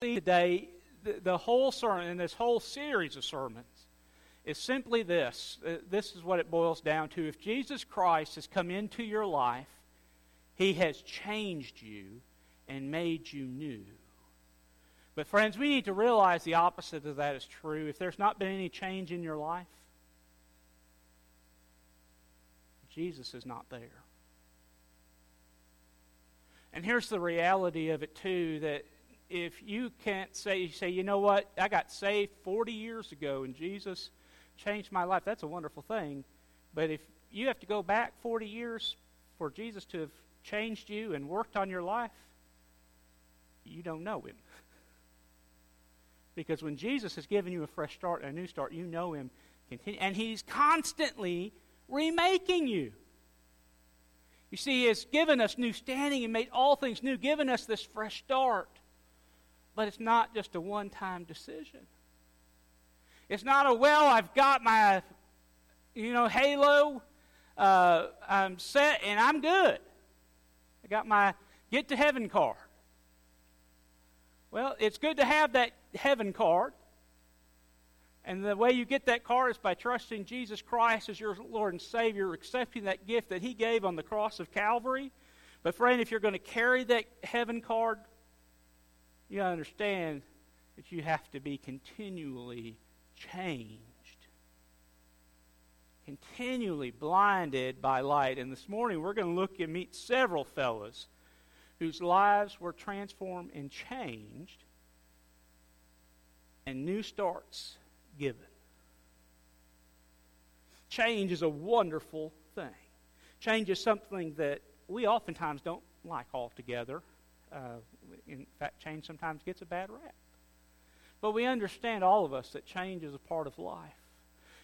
today, the, the whole sermon, and this whole series of sermons, is simply this. Uh, this is what it boils down to. If Jesus Christ has come into your life, he has changed you and made you new. But, friends, we need to realize the opposite of that is true. If there's not been any change in your life, Jesus is not there. And here's the reality of it, too, that if you can't say, you say, you know what, I got saved 40 years ago and Jesus changed my life, that's a wonderful thing. But if you have to go back 40 years for Jesus to have changed you and worked on your life, you don't know him. because when Jesus has given you a fresh start, and a new start, you know him. And he's constantly remaking you. You see, He has given us new standing and made all things new, given us this fresh start. But it's not just a one time decision. It's not a, well, I've got my, you know, halo, uh, I'm set and I'm good. I got my get to heaven card. Well, it's good to have that heaven card. And the way you get that card is by trusting Jesus Christ as your Lord and Savior, accepting that gift that He gave on the cross of Calvary. But, friend, if you're going to carry that heaven card, you understand that you have to be continually changed, continually blinded by light. And this morning we're going to look and meet several fellows whose lives were transformed and changed, and new starts given. Change is a wonderful thing. Change is something that we oftentimes don't like altogether. Uh, in fact, change sometimes gets a bad rap. But we understand, all of us, that change is a part of life.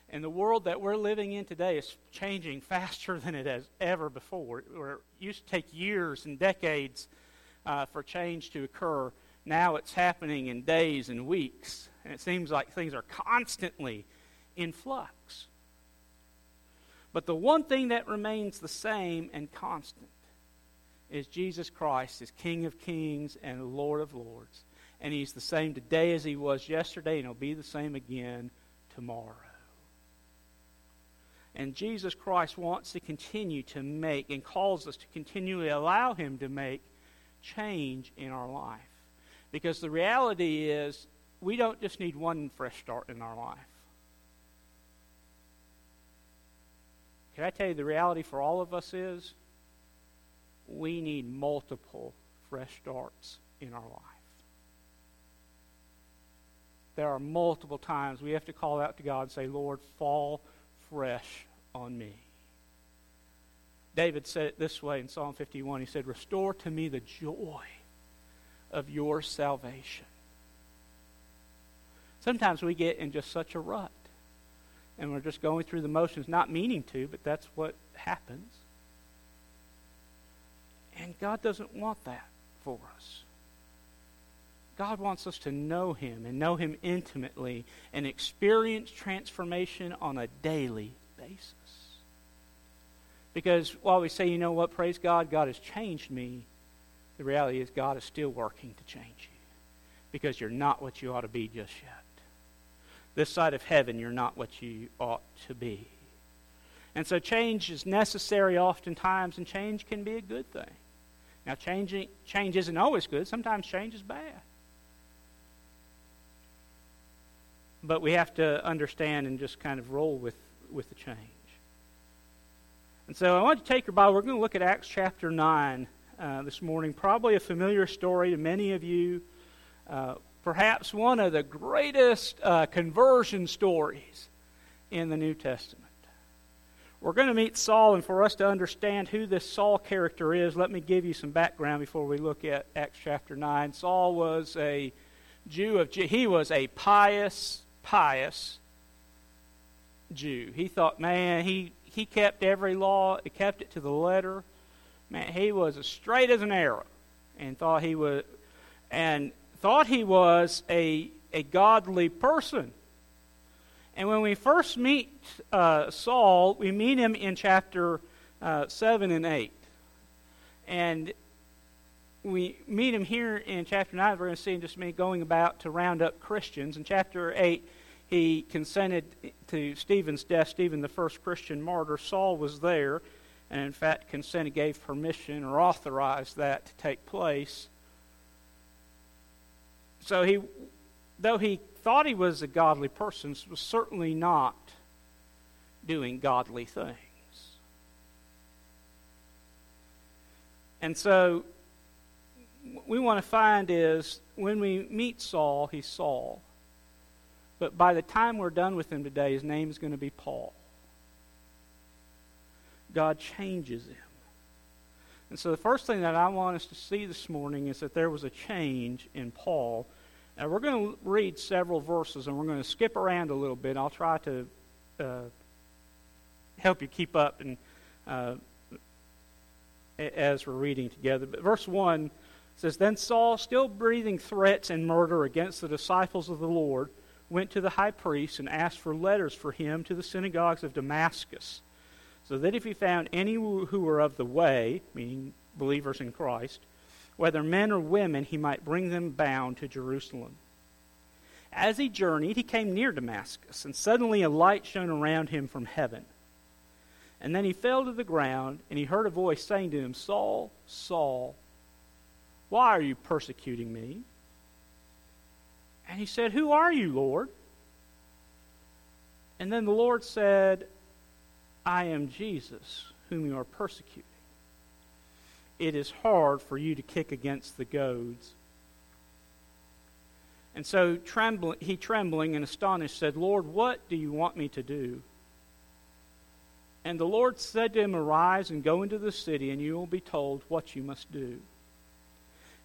And the world that we're living in today is changing faster than it has ever before. Where it used to take years and decades uh, for change to occur, now it's happening in days and weeks. And it seems like things are constantly in flux. But the one thing that remains the same and constant is Jesus Christ is King of kings and Lord of lords. And he's the same today as he was yesterday, and he'll be the same again tomorrow. And Jesus Christ wants to continue to make and calls us to continually allow him to make change in our life. Because the reality is, we don't just need one fresh start in our life. Can I tell you the reality for all of us is we need multiple fresh starts in our life. There are multiple times we have to call out to God and say, Lord, fall fresh on me. David said it this way in Psalm 51. He said, Restore to me the joy of your salvation. Sometimes we get in just such a rut and we're just going through the motions, not meaning to, but that's what happens. And God doesn't want that for us. God wants us to know Him and know Him intimately and experience transformation on a daily basis. Because while we say, you know what, praise God, God has changed me, the reality is God is still working to change you because you're not what you ought to be just yet. This side of heaven, you're not what you ought to be. And so change is necessary oftentimes, and change can be a good thing. Now, changing, change isn't always good. Sometimes change is bad. But we have to understand and just kind of roll with, with the change. And so I want to take your Bible. We're going to look at Acts chapter 9 uh, this morning. Probably a familiar story to many of you. Uh, perhaps one of the greatest uh, conversion stories in the New Testament. We're going to meet Saul, and for us to understand who this Saul character is, let me give you some background before we look at Acts chapter 9. Saul was a Jew of he was a pious, pious Jew. He thought, man, he, he kept every law, he kept it to the letter. Man, he was as straight as an arrow, and thought he was, and thought he was a, a godly person. And when we first meet uh, Saul, we meet him in chapter uh, 7 and 8. And we meet him here in chapter 9. We're going to see him just minute going about to round up Christians. In chapter 8, he consented to Stephen's death. Stephen, the first Christian martyr, Saul was there, and in fact consented, gave permission or authorized that to take place. So he, though he thought he was a godly person, was certainly not doing godly things. And so, what we want to find is when we meet Saul, he's Saul. But by the time we're done with him today, his name is going to be Paul. God changes him. And so, the first thing that I want us to see this morning is that there was a change in Paul. Now, we're going to read several verses and we're going to skip around a little bit. I'll try to uh, help you keep up and uh, as we're reading together. But verse 1 says Then Saul, still breathing threats and murder against the disciples of the Lord, went to the high priest and asked for letters for him to the synagogues of Damascus, so that if he found any who were of the way, meaning believers in Christ, whether men or women, he might bring them bound to Jerusalem. As he journeyed, he came near Damascus, and suddenly a light shone around him from heaven. And then he fell to the ground, and he heard a voice saying to him, Saul, Saul, why are you persecuting me? And he said, Who are you, Lord? And then the Lord said, I am Jesus, whom you are persecuting. It is hard for you to kick against the goads. And so trembling, he, trembling and astonished, said, Lord, what do you want me to do? And the Lord said to him, Arise and go into the city, and you will be told what you must do.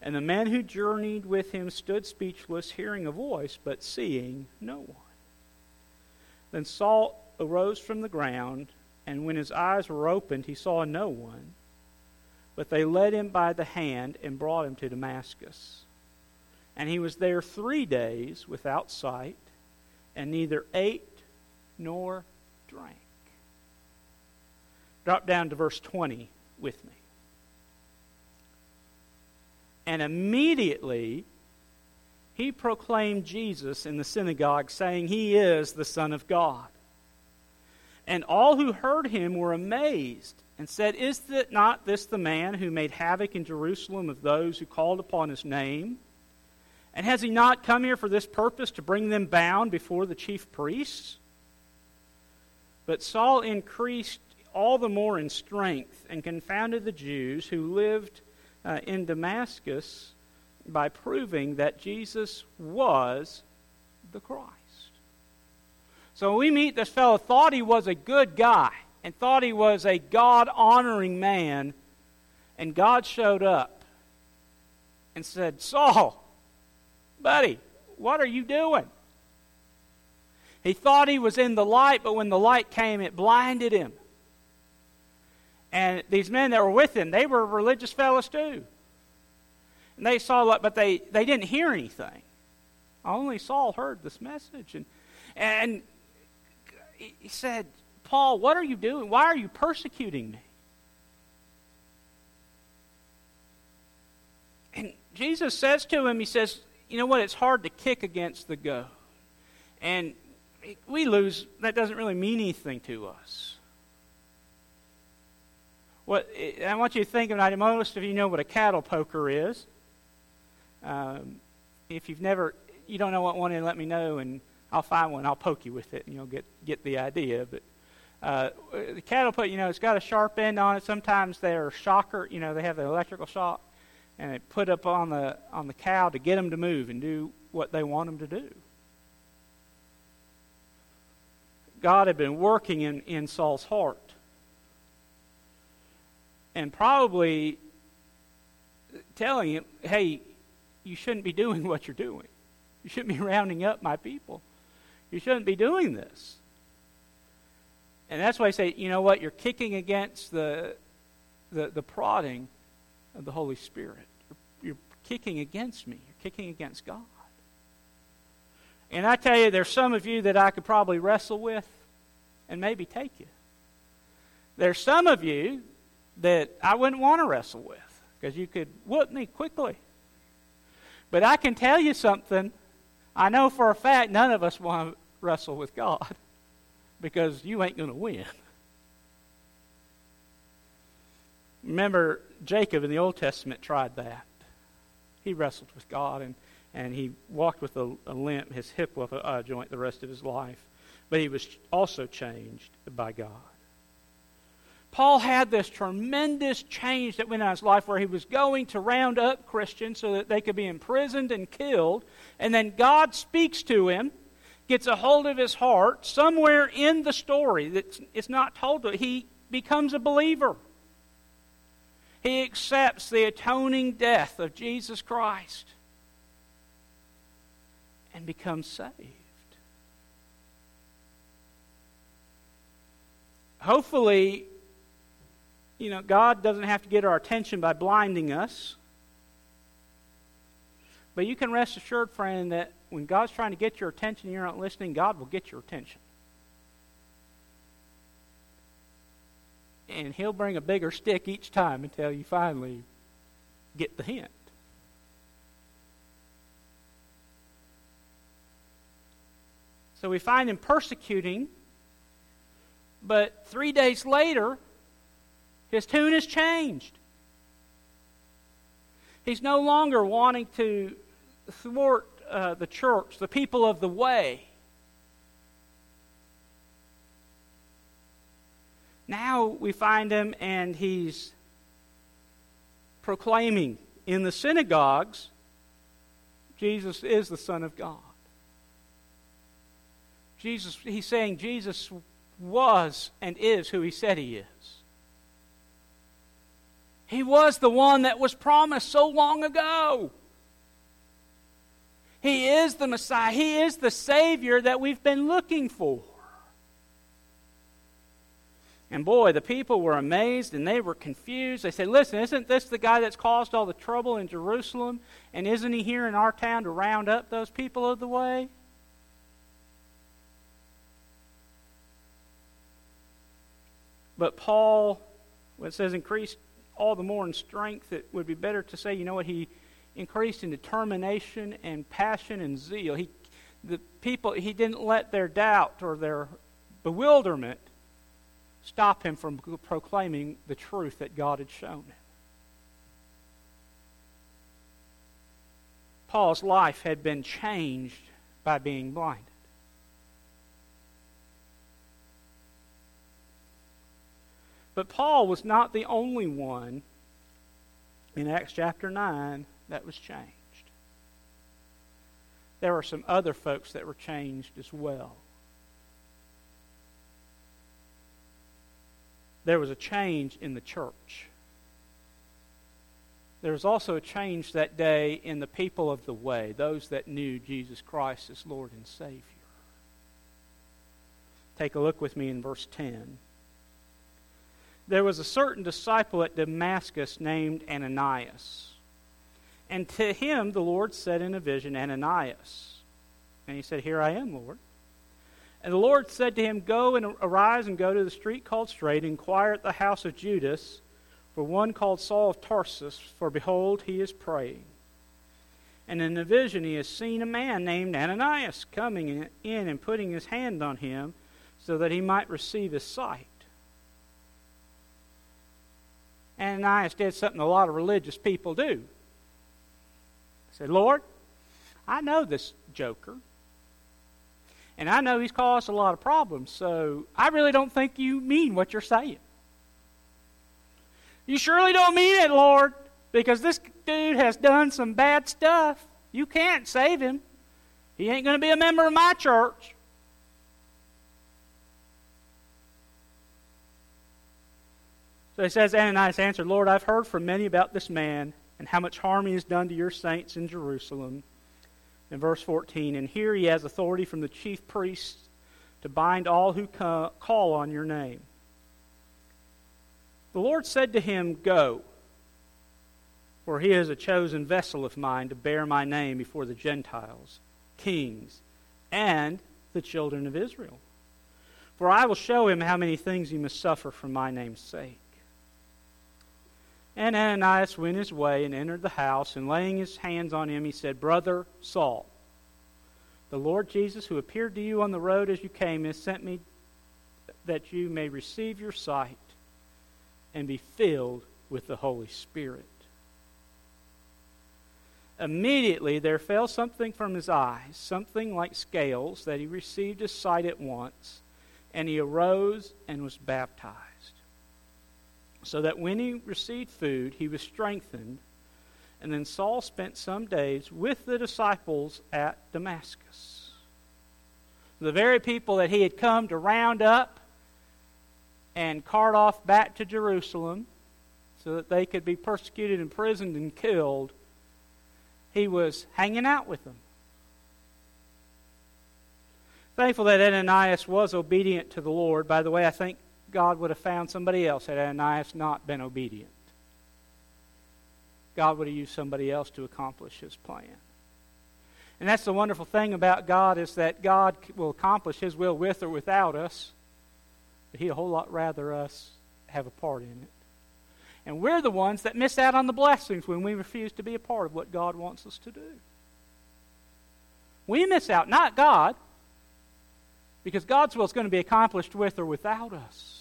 And the man who journeyed with him stood speechless, hearing a voice, but seeing no one. Then Saul arose from the ground, and when his eyes were opened, he saw no one. But they led him by the hand and brought him to Damascus. And he was there three days without sight, and neither ate nor drank. Drop down to verse 20 with me. And immediately he proclaimed Jesus in the synagogue, saying, He is the Son of God. And all who heard him were amazed and said, Is it not this the man who made havoc in Jerusalem of those who called upon his name? And has he not come here for this purpose, to bring them bound before the chief priests? But Saul increased all the more in strength and confounded the Jews who lived uh, in Damascus by proving that Jesus was the Christ. So we meet this fellow, thought he was a good guy and thought he was a God honoring man, and God showed up and said, Saul, buddy, what are you doing? He thought he was in the light, but when the light came, it blinded him. And these men that were with him, they were religious fellows too. And they saw, but they, they didn't hear anything. Only Saul heard this message. And, and he said, Paul, what are you doing? Why are you persecuting me? And Jesus says to him, He says, You know what? It's hard to kick against the go. And we lose, that doesn't really mean anything to us. What I want you to think of it. Most of you know what a cattle poker is. Um, if you've never, you don't know what one is, let me know, and I'll find one. I'll poke you with it, and you'll get get the idea. But uh, the cattle put, you know, it's got a sharp end on it. Sometimes they're shocker, you know, they have the electrical shock, and they put up on the on the cow to get them to move and do what they want them to do. God had been working in, in Saul's heart and probably telling him, hey, you shouldn't be doing what you're doing. You shouldn't be rounding up my people. You shouldn't be doing this. And that's why I say, you know what? You're kicking against the, the, the prodding of the Holy Spirit. You're, you're kicking against me. You're kicking against God. And I tell you, there's some of you that I could probably wrestle with and maybe take you. There's some of you that I wouldn't want to wrestle with. because you could whoop me quickly. But I can tell you something. I know for a fact none of us want to wrestle with God because you ain't going to win. Remember, Jacob in the Old Testament tried that. He wrestled with God and, and he walked with a, a limp, his hip with a, a joint the rest of his life. But he was also changed by God. Paul had this tremendous change that went on in his life where he was going to round up Christians so that they could be imprisoned and killed. And then God speaks to him, gets a hold of his heart. Somewhere in the story, that it's not told to he becomes a believer. He accepts the atoning death of Jesus Christ and becomes saved. Hopefully, you know, God doesn't have to get our attention by blinding us. But you can rest assured, friend, that when God's trying to get your attention and you're not listening, God will get your attention. And He'll bring a bigger stick each time until you finally get the hint. So we find him persecuting, but three days later, his tune has changed. He's no longer wanting to thwart uh, the church, the people of the way. Now we find him and he's proclaiming in the synagogues Jesus is the Son of God. Jesus, he's saying Jesus was and is who he said he is. He was the one that was promised so long ago. He is the Messiah. He is the Savior that we've been looking for. And boy, the people were amazed and they were confused. They said, Listen, isn't this the guy that's caused all the trouble in Jerusalem? And isn't he here in our town to round up those people of the way? But Paul, when it says increased all the more in strength, it would be better to say, you know what, he increased in determination and passion and zeal. He, the people, he didn't let their doubt or their bewilderment stop him from proclaiming the truth that God had shown him. Paul's life had been changed by being blinded. But Paul was not the only one in Acts chapter 9 that was changed. There were some other folks that were changed as well. There was a change in the church. There was also a change that day in the people of the way, those that knew Jesus Christ as Lord and Savior. Take a look with me in verse 10 there was a certain disciple at Damascus named Ananias. And to him the Lord said in a vision, Ananias. And he said, Here I am, Lord. And the Lord said to him, Go and arise and go to the street called Straight, and inquire at the house of Judas for one called Saul of Tarsus, for behold, he is praying. And in the vision he has seen a man named Ananias coming in and putting his hand on him so that he might receive his sight. Ananias did something a lot of religious people do. Said, Lord, I know this joker. And I know he's caused a lot of problems, so I really don't think you mean what you're saying. You surely don't mean it, Lord, because this dude has done some bad stuff. You can't save him. He ain't going to be a member of my church. So he says, Ananias answered, Lord, I've heard from many about this man and how much harm he has done to your saints in Jerusalem. In verse 14, and here he has authority from the chief priests to bind all who call on your name. The Lord said to him, Go, for he is a chosen vessel of mine to bear my name before the Gentiles, kings, and the children of Israel. For I will show him how many things he must suffer for my name's sake. And Ananias went his way and entered the house, and laying his hands on him, he said, Brother Saul, the Lord Jesus, who appeared to you on the road as you came, has sent me that you may receive your sight and be filled with the Holy Spirit. Immediately there fell something from his eyes, something like scales, that he received his sight at once, and he arose and was baptized. So that when he received food, he was strengthened. And then Saul spent some days with the disciples at Damascus. The very people that he had come to round up and cart off back to Jerusalem so that they could be persecuted, imprisoned, and killed, he was hanging out with them. Thankful that Ananias was obedient to the Lord. By the way, I think God would have found somebody else had Ananias not been obedient. God would have used somebody else to accomplish his plan. And that's the wonderful thing about God is that God will accomplish his will with or without us. But he'd a whole lot rather us have a part in it. And we're the ones that miss out on the blessings when we refuse to be a part of what God wants us to do. We miss out, not God, because God's will is going to be accomplished with or without us.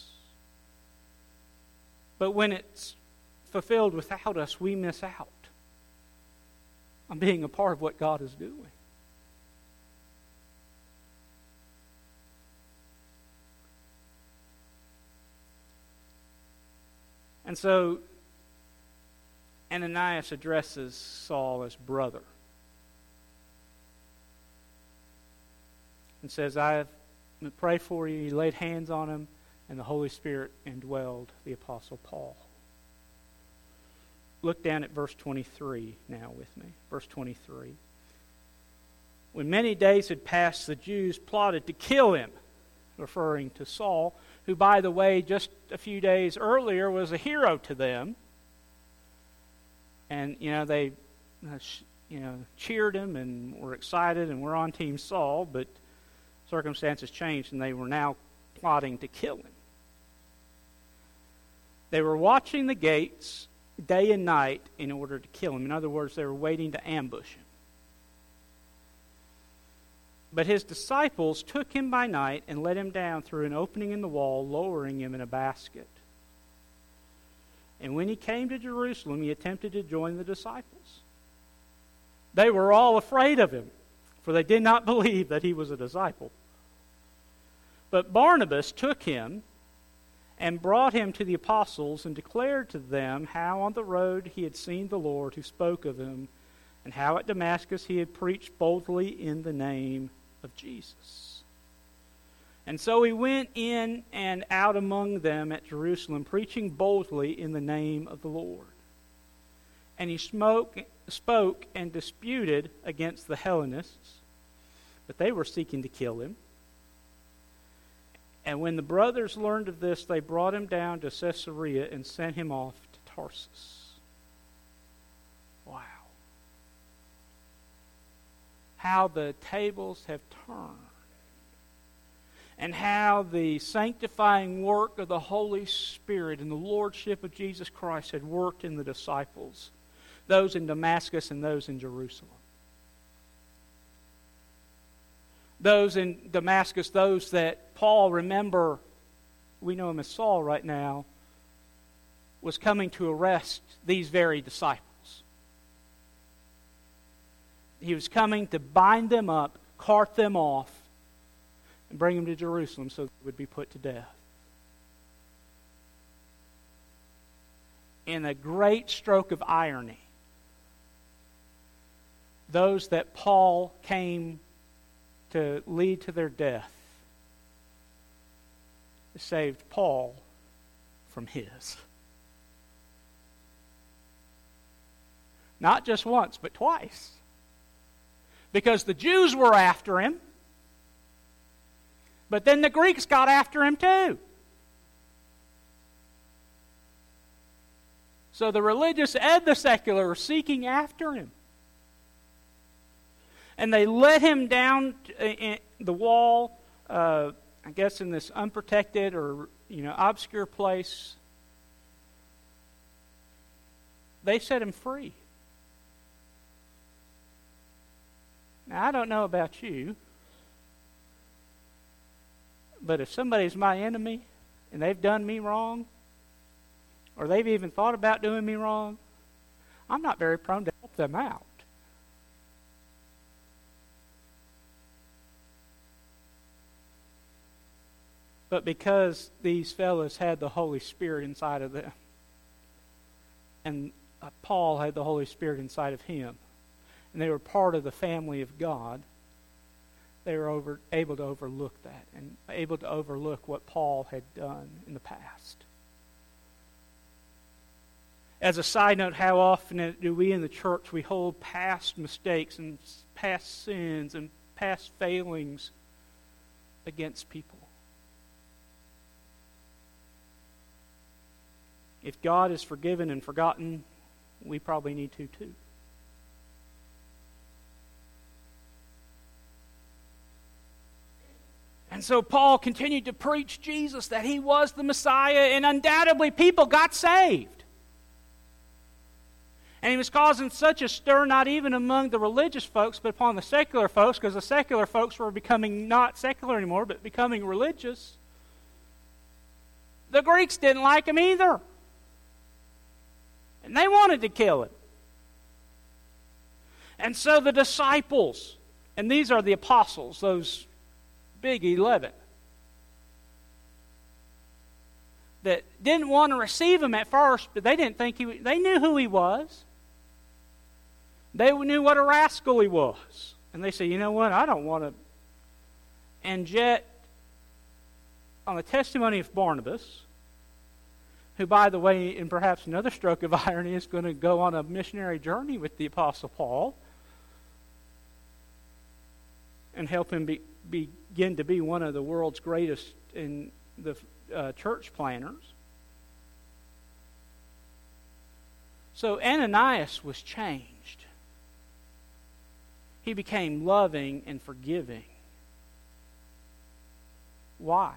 But when it's fulfilled without us, we miss out on being a part of what God is doing. And so Ananias addresses Saul as brother and says, I have pray for you. He laid hands on him, and the Holy Spirit indwelled the Apostle Paul. Look down at verse 23 now with me. Verse 23. When many days had passed, the Jews plotted to kill him, referring to Saul who, by the way, just a few days earlier was a hero to them. And, you know, they, uh, you know, cheered him and were excited and were on Team Saul, but circumstances changed and they were now plotting to kill him. They were watching the gates day and night in order to kill him. In other words, they were waiting to ambush him. But his disciples took him by night and let him down through an opening in the wall, lowering him in a basket. And when he came to Jerusalem, he attempted to join the disciples. They were all afraid of him, for they did not believe that he was a disciple. But Barnabas took him and brought him to the apostles and declared to them how on the road he had seen the Lord who spoke of him, and how at Damascus he had preached boldly in the name of Jesus. And so he went in and out among them at Jerusalem, preaching boldly in the name of the Lord. And he smoke, spoke and disputed against the Hellenists, but they were seeking to kill him. And when the brothers learned of this, they brought him down to Caesarea and sent him off to Tarsus. Wow how the tables have turned and how the sanctifying work of the Holy Spirit and the Lordship of Jesus Christ had worked in the disciples, those in Damascus and those in Jerusalem. Those in Damascus, those that Paul, remember, we know him as Saul right now, was coming to arrest these very disciples he was coming to bind them up, cart them off, and bring them to Jerusalem so they would be put to death. In a great stroke of irony, those that Paul came to lead to their death saved Paul from his. Not just once, but twice because the Jews were after him. But then the Greeks got after him too. So the religious and the secular are seeking after him. And they let him down the wall, uh, I guess in this unprotected or you know obscure place. they set him free. Now, I don't know about you, but if somebody's my enemy and they've done me wrong, or they've even thought about doing me wrong, I'm not very prone to help them out. But because these fellows had the Holy Spirit inside of them, and uh, Paul had the Holy Spirit inside of him, and they were part of the family of God, they were over, able to overlook that and able to overlook what Paul had done in the past. As a side note, how often do we in the church we hold past mistakes and past sins and past failings against people? If God is forgiven and forgotten, we probably need to too. And so Paul continued to preach Jesus, that he was the Messiah, and undoubtedly people got saved. And he was causing such a stir, not even among the religious folks, but upon the secular folks, because the secular folks were becoming not secular anymore, but becoming religious. The Greeks didn't like him either. And they wanted to kill him. And so the disciples, and these are the apostles, those big 11, that didn't want to receive him at first, but they didn't think he they knew who he was. They knew what a rascal he was. And they said, you know what, I don't want to. And yet, on the testimony of Barnabas, who, by the way, in perhaps another stroke of irony, is going to go on a missionary journey with the Apostle Paul and help him be, begin to be one of the world's greatest in the uh, church planters. So Ananias was changed. He became loving and forgiving. Why?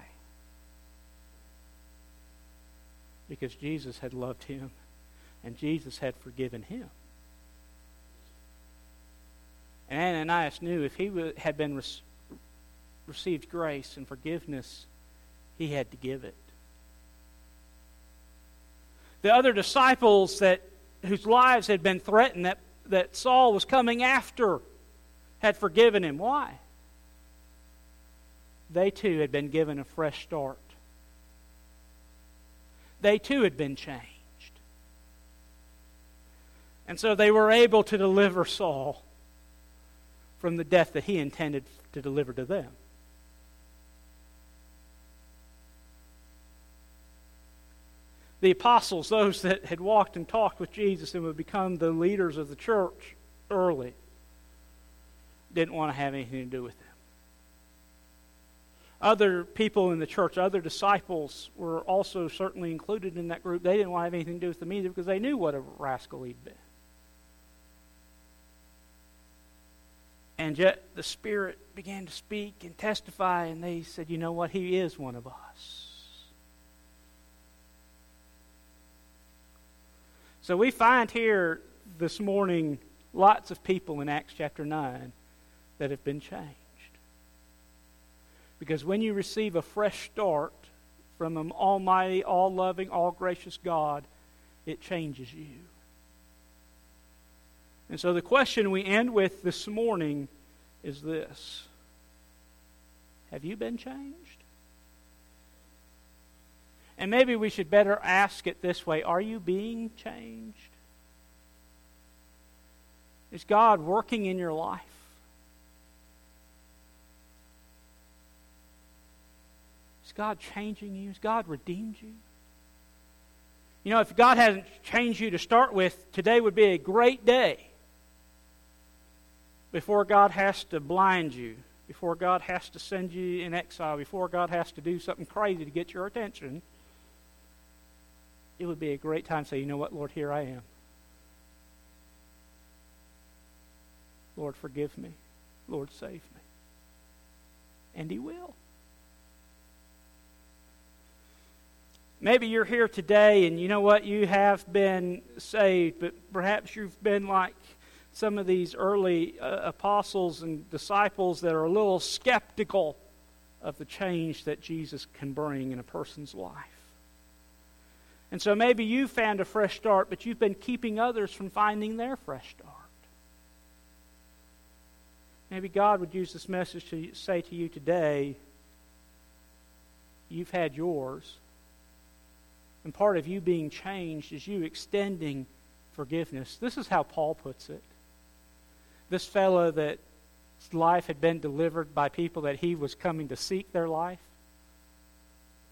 Because Jesus had loved him and Jesus had forgiven him. And Ananias knew if he had been received grace and forgiveness, he had to give it. The other disciples that whose lives had been threatened that, that Saul was coming after had forgiven him. Why? They too had been given a fresh start they too had been changed. And so they were able to deliver Saul from the death that he intended to deliver to them. The apostles, those that had walked and talked with Jesus and would become the leaders of the church early, didn't want to have anything to do with them other people in the church, other disciples, were also certainly included in that group. They didn't want to have anything to do with them either because they knew what a rascal he'd been. And yet the Spirit began to speak and testify, and they said, You know what? He is one of us. So we find here this morning lots of people in Acts chapter 9 that have been changed. Because when you receive a fresh start from an almighty, all loving, all gracious God, it changes you. And so the question we end with this morning is this Have you been changed? And maybe we should better ask it this way Are you being changed? Is God working in your life? God changing you? Has God redeemed you? You know, if God hasn't changed you to start with, today would be a great day before God has to blind you, before God has to send you in exile, before God has to do something crazy to get your attention. It would be a great time to say, you know what, Lord, here I am. Lord, forgive me. Lord, save me. And He will. Maybe you're here today and you know what? You have been saved, but perhaps you've been like some of these early uh, apostles and disciples that are a little skeptical of the change that Jesus can bring in a person's life. And so maybe you found a fresh start, but you've been keeping others from finding their fresh start. Maybe God would use this message to say to you today, you've had yours. And part of you being changed is you extending forgiveness. This is how Paul puts it. This fellow that life had been delivered by people that he was coming to seek their life.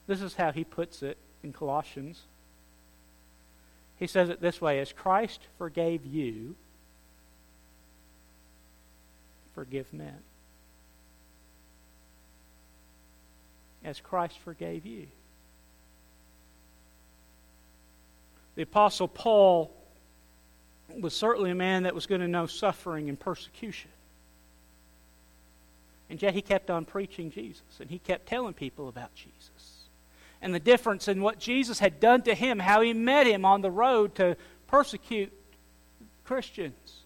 This is how he puts it in Colossians. He says it this way As Christ forgave you, forgive men. As Christ forgave you. The Apostle Paul was certainly a man that was going to know suffering and persecution. And yet he kept on preaching Jesus, and he kept telling people about Jesus. And the difference in what Jesus had done to him, how he met him on the road to persecute Christians.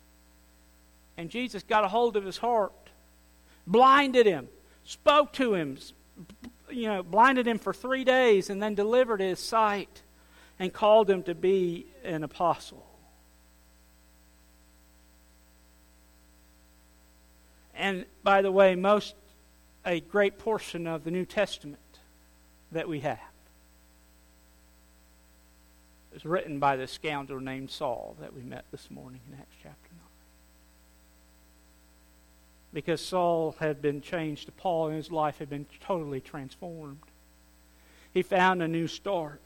And Jesus got a hold of his heart, blinded him, spoke to him, you know, blinded him for three days, and then delivered his sight and called him to be an apostle. And by the way, most, a great portion of the New Testament that we have is written by the scoundrel named Saul that we met this morning in Acts chapter 9. Because Saul had been changed to Paul and his life had been totally transformed. He found a new start.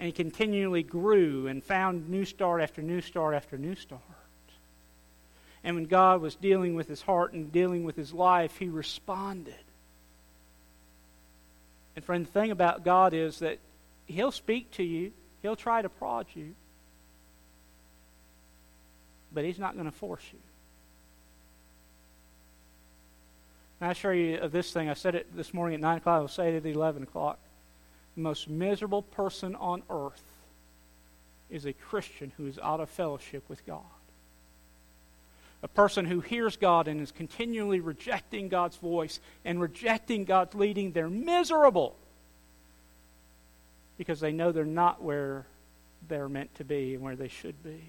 And he continually grew and found new start after new start after new start. And when God was dealing with his heart and dealing with his life, he responded. And friend, the thing about God is that he'll speak to you, he'll try to prod you, but he's not going to force you. And I assure you of this thing. I said it this morning at 9 o'clock. I will say it at 11 o'clock. The most miserable person on earth is a Christian who is out of fellowship with God a person who hears God and is continually rejecting God's voice and rejecting God's leading, they're miserable because they know they're not where they're meant to be and where they should be.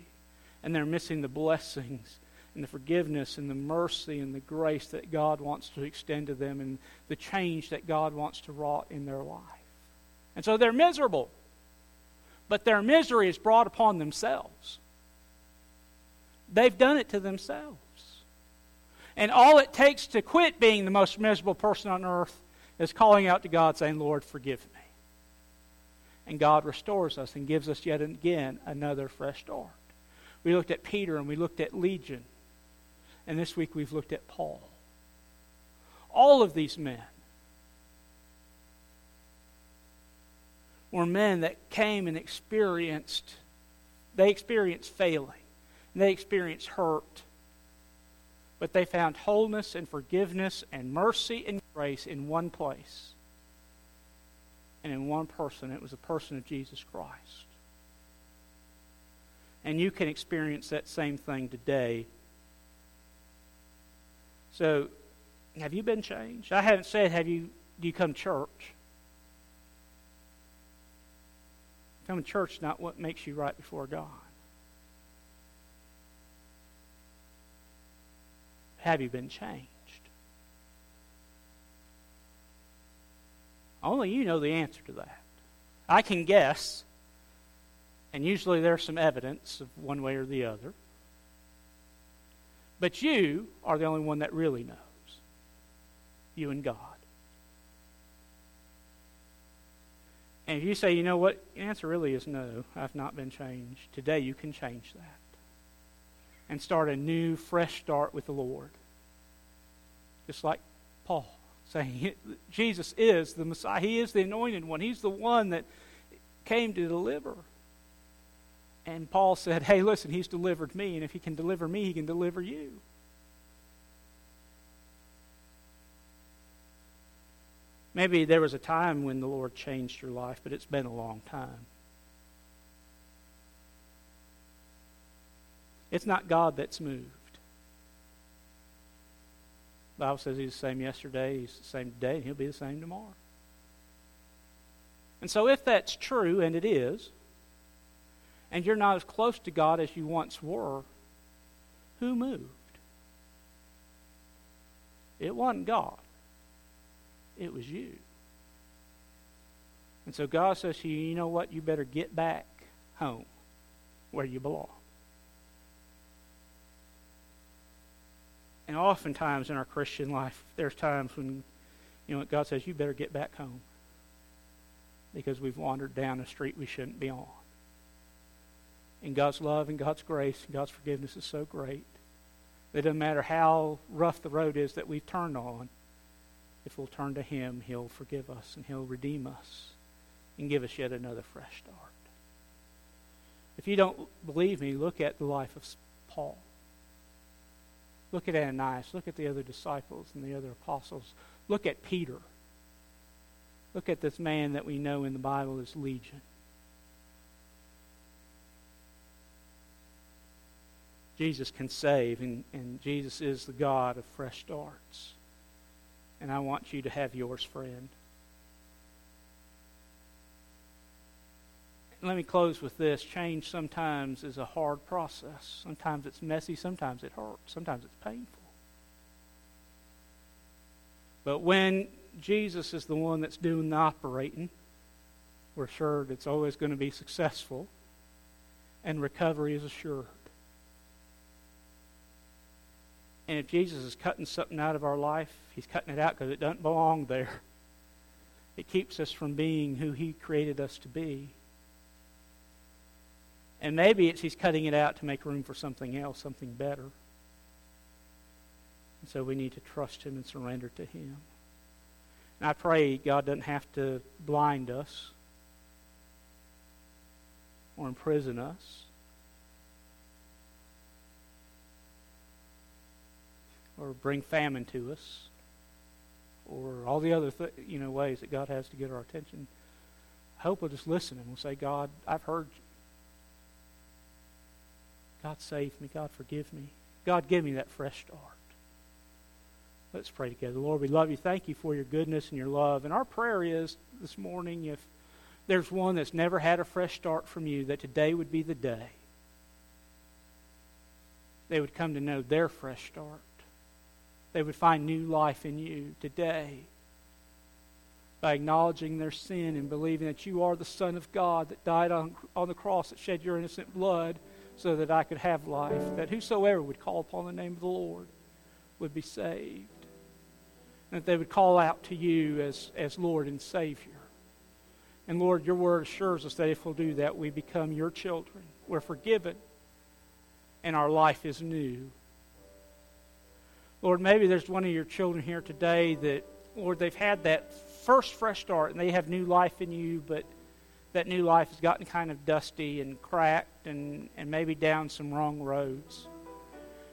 And they're missing the blessings and the forgiveness and the mercy and the grace that God wants to extend to them and the change that God wants to wrought in their life. And so they're miserable. But their misery is brought upon themselves. They've done it to themselves. And all it takes to quit being the most miserable person on earth is calling out to God saying, Lord, forgive me. And God restores us and gives us yet again another fresh start. We looked at Peter and we looked at Legion. And this week we've looked at Paul. All of these men were men that came and experienced, they experienced failing and they experienced hurt. But they found wholeness and forgiveness and mercy and grace in one place and in one person. It was the person of Jesus Christ. And you can experience that same thing today. So, have you been changed? I haven't said, have you, do you come to church? Coming to church not what makes you right before God. Have you been changed? Only you know the answer to that. I can guess, and usually there's some evidence of one way or the other. But you are the only one that really knows. You and God. And if you say, you know what, the answer really is no, I've not been changed. Today you can change that and start a new, fresh start with the Lord. Just like Paul saying, Jesus is the Messiah. He is the anointed one. He's the one that came to deliver. And Paul said, Hey, listen, he's delivered me, and if he can deliver me, he can deliver you. Maybe there was a time when the Lord changed your life, but it's been a long time. It's not God that's moved. The Bible says he's the same yesterday, he's the same today, and he'll be the same tomorrow. And so, if that's true, and it is, and you're not as close to God as you once were, who moved? It wasn't God, it was you. And so God says to you, you know what? You better get back home where you belong. And oftentimes in our Christian life, there's times when, you know, God says, you better get back home because we've wandered down a street we shouldn't be on. And God's love and God's grace and God's forgiveness is so great that it doesn't matter how rough the road is that we've turned on, if we'll turn to Him, He'll forgive us and He'll redeem us and give us yet another fresh start. If you don't believe me, look at the life of Paul. Look at Ananias. Look at the other disciples and the other apostles. Look at Peter. Look at this man that we know in the Bible as Legion. Jesus can save, and, and Jesus is the God of fresh starts. And I want you to have yours, friend. let me close with this. Change sometimes is a hard process. Sometimes it's messy, sometimes it hurts, sometimes it's painful. But when Jesus is the one that's doing the operating, we're sure it's always going to be successful, and recovery is assured. And if Jesus is cutting something out of our life, he's cutting it out because it doesn't belong there. It keeps us from being who he created us to be. And maybe it's he's cutting it out to make room for something else, something better. And so we need to trust him and surrender to him. And I pray God doesn't have to blind us or imprison us or bring famine to us or all the other th- you know ways that God has to get our attention. I hope we'll just listen and we'll say, God, I've heard you. God save me. God forgive me. God give me that fresh start. Let's pray together. Lord, we love you. Thank you for your goodness and your love. And our prayer is this morning if there's one that's never had a fresh start from you, that today would be the day. They would come to know their fresh start. They would find new life in you today by acknowledging their sin and believing that you are the Son of God that died on, on the cross, that shed your innocent blood so that I could have life, that whosoever would call upon the name of the Lord would be saved. And that they would call out to you as, as Lord and Savior. And Lord, your word assures us that if we'll do that, we become your children. We're forgiven, and our life is new. Lord, maybe there's one of your children here today that, Lord, they've had that first fresh start and they have new life in you, but that new life has gotten kind of dusty and cracked and, and maybe down some wrong roads.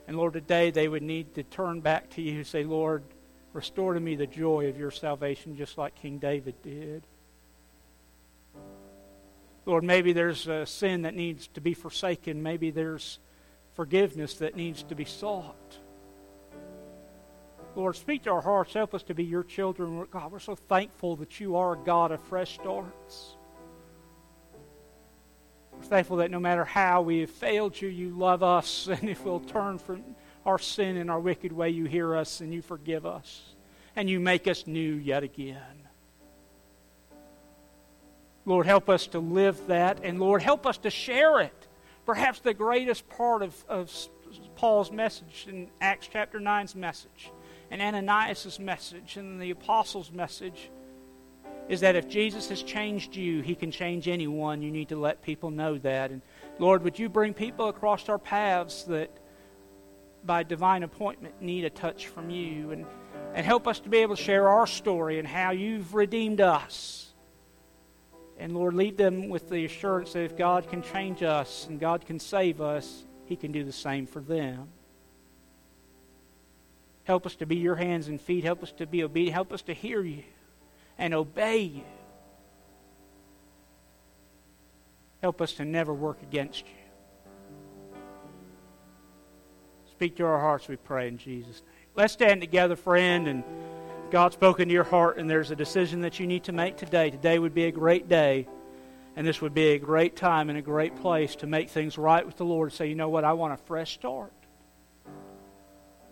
And Lord, today they would need to turn back to you and say, Lord, restore to me the joy of your salvation just like King David did. Lord, maybe there's a sin that needs to be forsaken. Maybe there's forgiveness that needs to be sought. Lord, speak to our hearts. Help us to be your children. God, we're so thankful that you are a God of fresh starts. We're thankful that no matter how we have failed you, you love us. And if we'll turn from our sin and our wicked way, you hear us and you forgive us. And you make us new yet again. Lord, help us to live that. And Lord, help us to share it. Perhaps the greatest part of, of Paul's message in Acts chapter 9's message, and Ananias' message, and the apostles' message is that if Jesus has changed you, he can change anyone. You need to let people know that. And Lord, would you bring people across our paths that by divine appointment need a touch from you and, and help us to be able to share our story and how you've redeemed us. And Lord, leave them with the assurance that if God can change us and God can save us, he can do the same for them. Help us to be your hands and feet. Help us to be obedient. Help us to hear you. and obey you. Help us to never work against you. Speak to our hearts, we pray, in Jesus' name. Let's stand together, friend, and God's spoken to your heart, and there's a decision that you need to make today. Today would be a great day, and this would be a great time and a great place to make things right with the Lord. Say, you know what? I want a fresh start.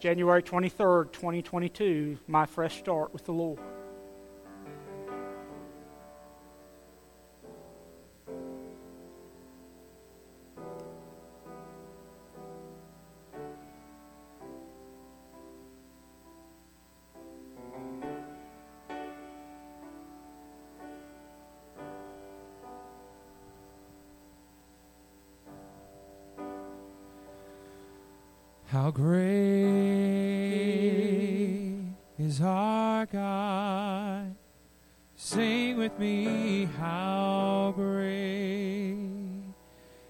January 23rd, 2022, my fresh start with the Lord. How great is our God. Sing with me, how great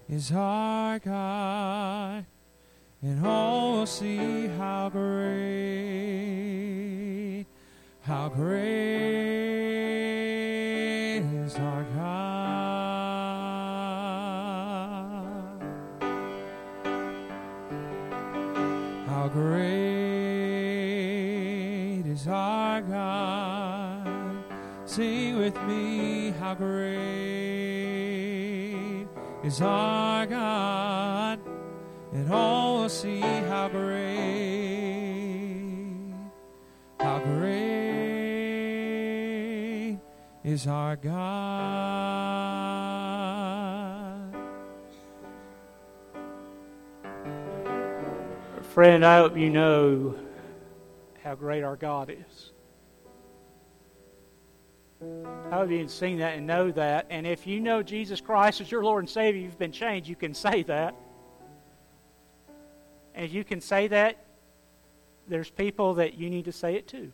is our God. And all will see how great, how great me, how great is our God. And all will see how great, how great is our God. Friend, I hope you know how great our God is. I hope you sing that and know that. And if you know Jesus Christ as your Lord and Savior, you've been changed, you can say that. And if you can say that, there's people that you need to say it to.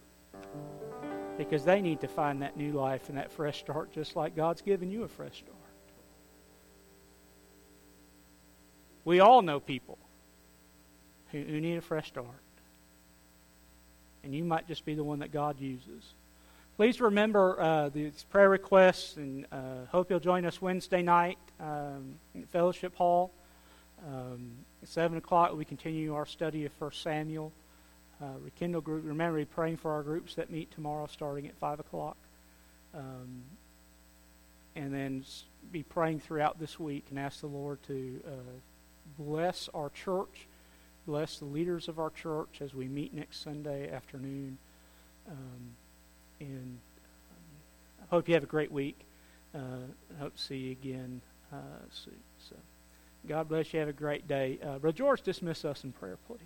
Because they need to find that new life and that fresh start just like God's given you a fresh start. We all know people who, who need a fresh start. And you might just be the one that God uses. Please remember uh, these prayer requests and uh, hope you'll join us Wednesday night um, in Fellowship Hall. Um, at 7 o'clock, we continue our study of 1 Samuel. Uh, Rekindle group, remember, be praying for our groups that meet tomorrow starting at 5 o'clock. Um, and then be praying throughout this week and ask the Lord to uh, bless our church, bless the leaders of our church as we meet next Sunday afternoon. Um, and um, I hope you have a great week. Uh, I hope to see you again uh, soon. So, God bless you. Have a great day. Uh, Brother George, dismiss us in prayer, please.